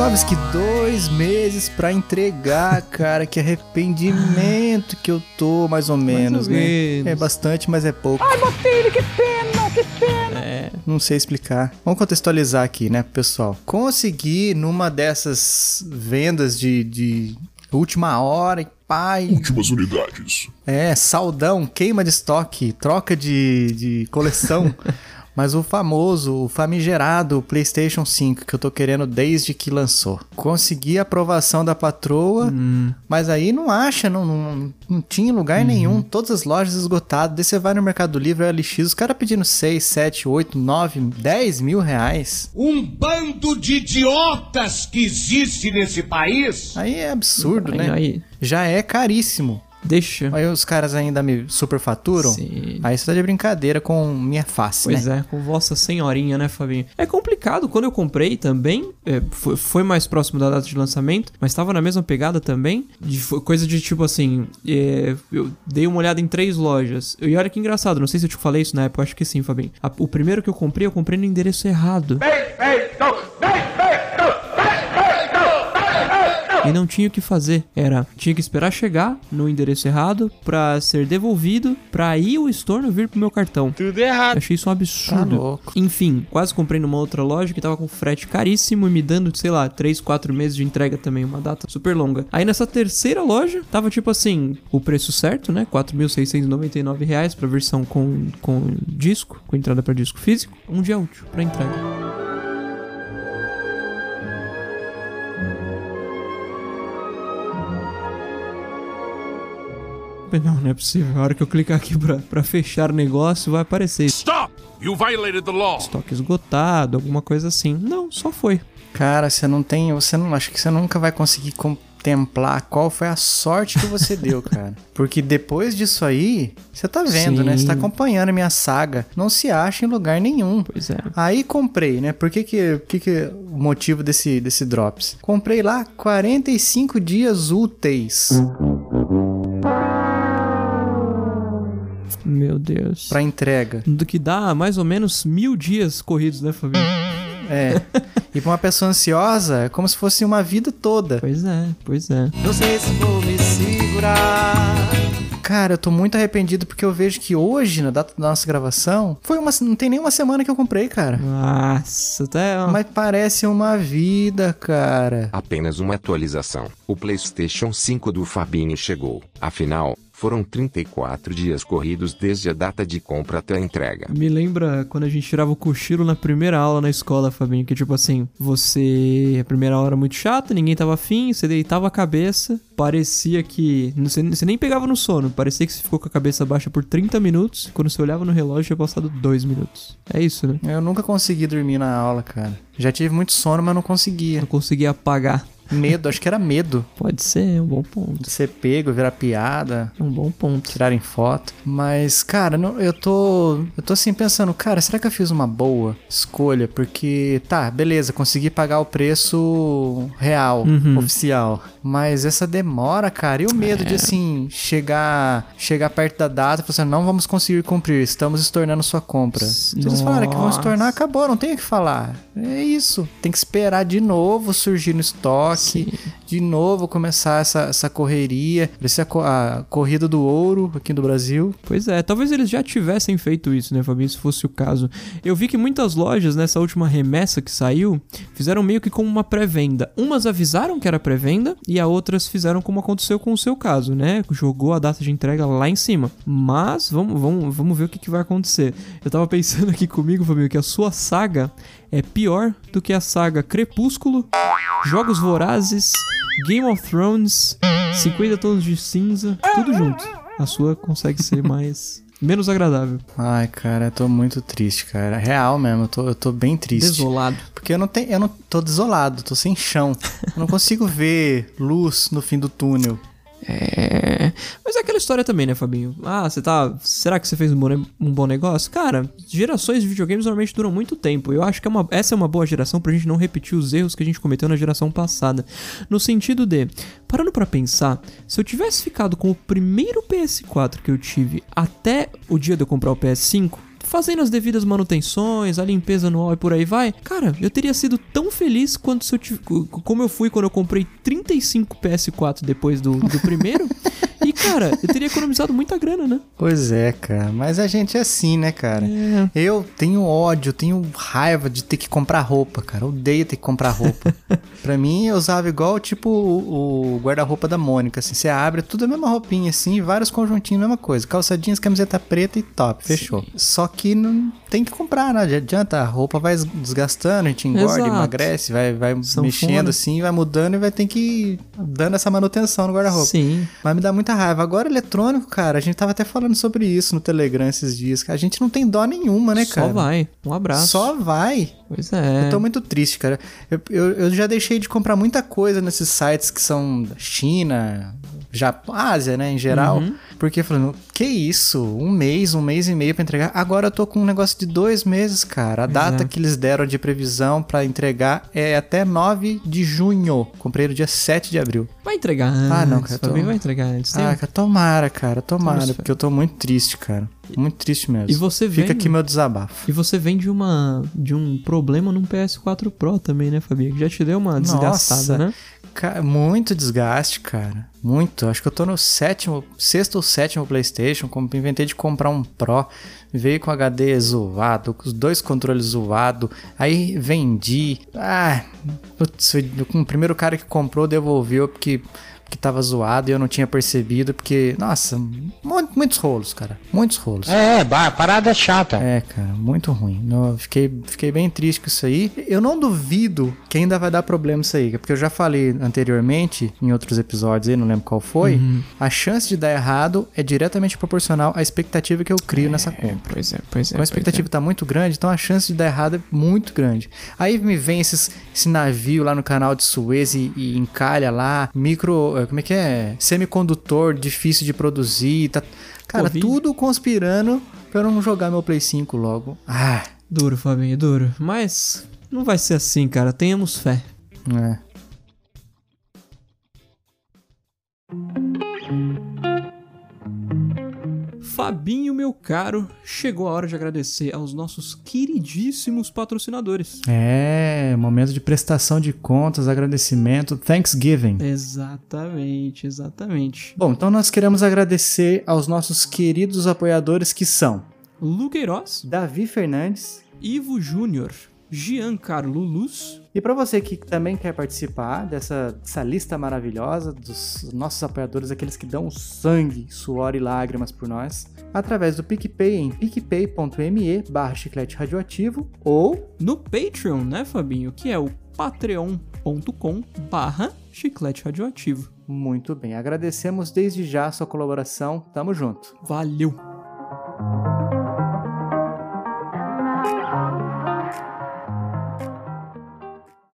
Tarkovsky, dois meses pra entregar, cara. Que arrependimento que eu tô, mais ou menos, ou né? menos. É bastante, mas é pouco. Ai, Botelho, que pena, que pena. É. Não sei explicar. Vamos contextualizar aqui, né, pessoal? Consegui numa dessas vendas de, de última hora e pai. Últimas unidades. É, saldão, queima de estoque, troca de, de coleção. Mas o famoso, o famigerado PlayStation 5 que eu tô querendo desde que lançou. Consegui a aprovação da patroa, mas aí não acha, não, não, não tinha em lugar nenhum, todas as lojas esgotadas. Daí você vai no Mercado Livre, LX, os caras pedindo 6, 7, 8, 9, 10 mil reais. Um bando de idiotas que existe nesse país. Aí é absurdo, Aí, né? aí, Já é caríssimo. Deixa. Aí os caras ainda me superfaturam. Sim. Aí você tá de brincadeira com minha face, Pois né? é, com vossa senhorinha, né, Fabinho? É complicado. Quando eu comprei também, é, foi, foi mais próximo da data de lançamento, mas tava na mesma pegada também. De, foi coisa de tipo assim, é, eu dei uma olhada em três lojas. E olha que engraçado, não sei se eu te falei isso na época, eu acho que sim, Fabinho. A- o primeiro que eu comprei, eu comprei no endereço errado. E não tinha o que fazer. Era, tinha que esperar chegar no endereço errado pra ser devolvido, pra aí o estorno vir pro meu cartão. Tudo errado. Achei isso um absurdo. Tá louco. Enfim, quase comprei numa outra loja que tava com frete caríssimo e me dando, sei lá, 3, 4 meses de entrega também, uma data super longa. Aí nessa terceira loja, tava tipo assim, o preço certo, né? 4.699 reais pra versão com, com disco, com entrada pra disco físico. Um dia útil pra entrega. Não, não é possível. A hora que eu clicar aqui pra, pra fechar o negócio, vai aparecer Stop! You violated the law. estoque esgotado, alguma coisa assim. Não, só foi. Cara, você não tem. Você não. Acho que você nunca vai conseguir contemplar qual foi a sorte que você deu, cara. Porque depois disso aí, você tá vendo, né? Você tá Sim. acompanhando a minha saga. Não se acha em lugar nenhum. Pois é. Aí comprei, né? Por que que, por que, que o motivo desse, desse drops? Comprei lá 45 dias úteis Meu Deus. pra entrega. Do que dá mais ou menos mil dias corridos, né, Fabinho? É. e pra uma pessoa ansiosa, é como se fosse uma vida toda. pois é, pois é. Não sei se vou me segurar. Cara, eu tô muito arrependido porque eu vejo que hoje, na data da nossa gravação, foi uma. Não tem nem uma semana que eu comprei, cara. Nossa, até. Mas parece uma vida, cara. Apenas uma atualização. O PlayStation 5 do Fabini chegou. Afinal, foram 34 dias corridos desde a data de compra até a entrega. Me lembra quando a gente tirava o cochilo na primeira aula na escola, Fabinho, que tipo assim, você. A primeira aula era muito chata, ninguém tava afim, você deitava a cabeça, parecia que. Você, você nem pegava no sono, parecia que você ficou com a cabeça baixa por 30 minutos, e quando você olhava no relógio tinha passado 2 minutos. É isso, né? Eu nunca consegui dormir na aula, cara. Já tive muito sono, mas não conseguia. Não conseguia apagar. Medo, acho que era medo Pode ser, é um bom ponto. de ser pego, virar piada. É um bom ponto. tirarem foto. Mas, cara, não- eu tô. Eu tô assim pensando, cara, será que eu fiz uma boa escolha? Porque, tá, beleza, consegui pagar o preço real, Uhum. oficial. Mas essa demora, cara, e o medo É. de assim, chegar chegar perto da data e falar assim, não vamos conseguir cumprir, estamos estornando sua compra. Se eles falaram que vão Nossa. estornar, acabou, não tem o que falar. É isso. Tem que esperar de novo surgir no estoque Sim. de novo começar essa, essa correria, parecia a, co- a corrida do ouro aqui do Brasil. Pois é, talvez eles já tivessem feito isso, né, Fabinho, se fosse o caso. Eu vi que muitas lojas, nessa última remessa que saiu, fizeram meio que como uma pré-venda. Umas avisaram que era pré-venda e a outras fizeram como aconteceu com o seu caso, né? Jogou a data de entrega lá em cima. Mas vamos, vamos, vamos ver o que, que vai acontecer. Eu tava pensando aqui comigo, Fabinho, que a sua saga é pior do que a saga Crepúsculo, Jogos Vorazes, Game of Thrones, 50 Tons de Cinza, tudo junto. A sua consegue ser mais. menos agradável. Ai, cara, eu tô muito triste, cara. Real mesmo, eu tô, eu tô bem triste. Desolado. Porque eu não tenho. Eu não tô desolado, tô sem chão. Eu não consigo ver luz no fim do túnel. É. É aquela história também, né, Fabinho? Ah, você tá. Será que você fez um bom, um bom negócio? Cara, gerações de videogames normalmente duram muito tempo. Eu acho que é uma... essa é uma boa geração pra gente não repetir os erros que a gente cometeu na geração passada. No sentido de, parando pra pensar, se eu tivesse ficado com o primeiro PS4 que eu tive até o dia de eu comprar o PS5, fazendo as devidas manutenções, a limpeza anual e por aí vai, cara, eu teria sido tão feliz quanto se eu tive, como eu fui quando eu comprei 35 PS4 depois do, do primeiro. Cara, eu teria economizado muita grana, né? Pois é, cara. Mas a gente é assim, né, cara? É. Eu tenho ódio, tenho raiva de ter que comprar roupa, cara. Eu odeio ter que comprar roupa. pra mim, eu usava igual, tipo, o, o guarda-roupa da Mônica, assim. Você abre tudo a mesma roupinha, assim, vários conjuntinhos, mesma coisa. Calça jeans, camiseta preta e top. Fechou. Só que não tem que comprar, né? Adianta. A roupa vai desgastando, a gente engorda, Exato. emagrece, vai, vai mexendo assim, vai mudando e vai ter que ir dando essa manutenção no guarda-roupa. Sim. Mas me dá muita raiva. Agora, eletrônico, cara, a gente tava até falando sobre isso no Telegram esses dias. A gente não tem dó nenhuma, né, cara? Só vai. Um abraço. Só vai. Pois é. Eu tô muito triste, cara. Eu, eu, eu já deixei de comprar muita coisa nesses sites que são da China, Japão, Ásia, né, em geral. Uhum. Porque falando, que isso? Um mês, um mês e meio pra entregar. Agora eu tô com um negócio de dois meses, cara. A Pois data é. que eles deram de previsão pra entregar é até 9 de junho. Comprei no dia 7 de abril. Vai entregar antes. Ah, não, cara, tô- vai entregar antes. Tem Ah, cara, tomara, cara, tomara, fé. porque eu tô muito triste, cara. Muito triste mesmo. E você Fica vem- aqui meu desabafo. E você vem de uma de um problema num PS4 Pro também, né, Fabinho? Que já te deu uma desgastada, né? Ca- muito desgaste, cara. Muito. Acho que eu tô no sétimo, sexto ou sétimo PlayStation. Como inventei de comprar um Pro. Veio com HD zoado, com os dois controles zoado. Aí vendi. Ah, putz, o primeiro cara que comprou devolveu porque, porque tava zoado e eu não tinha percebido. Porque, nossa, mu- muitos rolos, cara. Muitos rolos. É, ba- parada chata. É, cara, muito ruim. Não, fiquei, fiquei bem triste com isso aí. Eu não duvido que ainda vai dar problema isso aí, porque eu já falei anteriormente, em outros episódios aí, não lembro qual foi, a chance de dar errado é diretamente proporcional à expectativa que eu crio nessa compra. Pois é, pois é. Quando a expectativa tá muito grande, então a chance de dar errado é muito grande. Aí me vem esses, esse navio lá no canal de Suez e, e encalha lá, micro. Eh, Como é que é? Semicondutor difícil de produzir. Tá, cara, Covid. tudo conspirando pra eu não jogar meu Play 5 logo. Ah, Duro, Fabinho, duro. Mas não vai ser assim, cara. Tenhamos fé. é. Fabinho, meu caro, chegou a hora de agradecer aos nossos queridíssimos patrocinadores. É, momento de prestação de contas, agradecimento, Thanksgiving. Exatamente, exatamente. Bom, então nós queremos agradecer aos nossos queridos apoiadores que são Lu Queiroz, Davi Fernandes, Ivo Júnior, Giancarlo Luz, E para você que também quer participar dessa, dessa lista maravilhosa dos nossos apoiadores, aqueles que dão sangue, suor e lágrimas por nós, através do PicPay em picpay.me barra chiclete radioativo ou no Patreon, né, Fabinho? Que é o patreon.com barra chiclete radioativo. muito bem. Agradecemos desde já a sua colaboração. Tamo junto. Valeu!